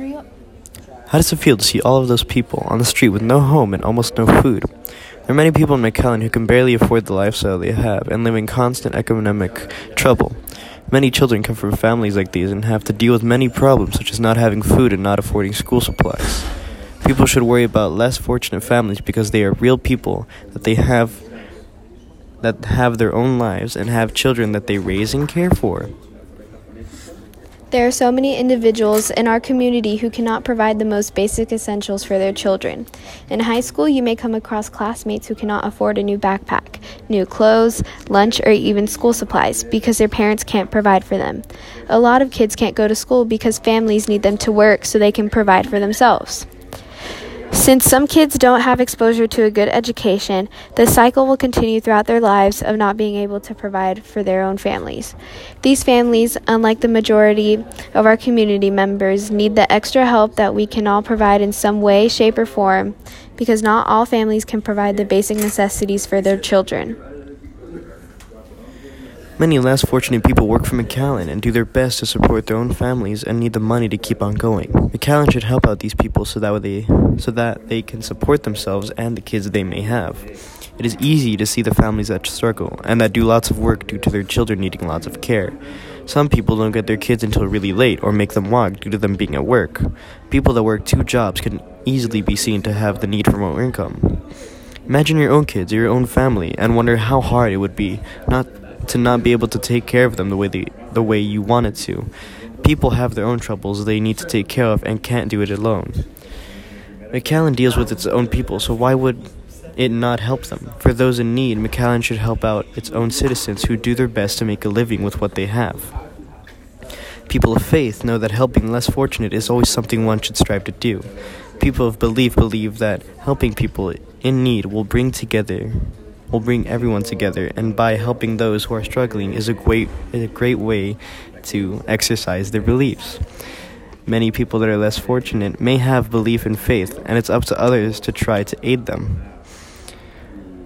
Hurry up. How does it feel to see all of those people on the street with no home and almost no food? There are many people in McAllen who can barely afford the lifestyle they have and live in constant economic trouble. Many children come from families like these and have to deal with many problems, such as not having food and not affording school supplies. People should worry about less fortunate families because they are real people that they have that have their own lives and have children that they raise and care for. There are so many individuals in our community who cannot provide the most basic essentials for their children. In high school, you may come across classmates who cannot afford a new backpack, new clothes, lunch, or even school supplies because their parents can't provide for them. A lot of kids can't go to school because families need them to work so they can provide for themselves. Since some kids don't have exposure to a good education, the cycle will continue throughout their lives of not being able to provide for their own families. These families, unlike the majority of our community members, need the extra help that we can all provide in some way, shape, or form because not all families can provide the basic necessities for their children. Many less fortunate people work for McAllen and do their best to support their own families and need the money to keep on going. McAllen should help out these people so that they so that they can support themselves and the kids they may have. It is easy to see the families that struggle and that do lots of work due to their children needing lots of care. Some people don't get their kids until really late or make them walk due to them being at work. People that work two jobs can easily be seen to have the need for more income. Imagine your own kids or your own family and wonder how hard it would be not to not be able to take care of them the way they, the way you wanted to. People have their own troubles they need to take care of and can't do it alone. McAllen deals with its own people, so why would it not help them? For those in need, McAllen should help out its own citizens who do their best to make a living with what they have. People of faith know that helping less fortunate is always something one should strive to do. People of belief believe that helping people in need will bring together will bring everyone together, and by helping those who are struggling is a great, is a great way to exercise their beliefs. Many people that are less fortunate may have belief in faith, and it's up to others to try to aid them.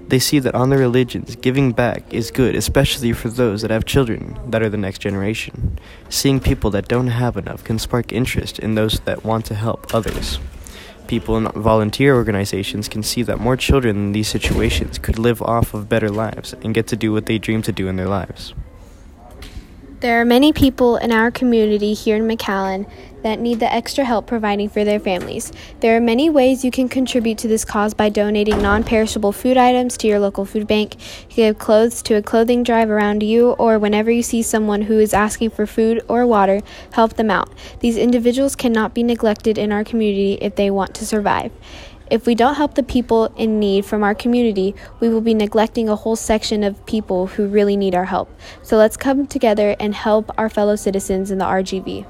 They see that on their religions, giving back is good, especially for those that have children that are the next generation. Seeing people that don't have enough can spark interest in those that want to help others people in volunteer organizations can see that more children in these situations could live off of better lives and get to do what they dream to do in their lives. There are many people in our community here in McAllen that need the extra help providing for their families. There are many ways you can contribute to this cause by donating non perishable food items to your local food bank, give clothes to a clothing drive around you, or whenever you see someone who is asking for food or water, help them out. These individuals cannot be neglected in our community if they want to survive. If we don't help the people in need from our community, we will be neglecting a whole section of people who really need our help. So let's come together and help our fellow citizens in the RGV.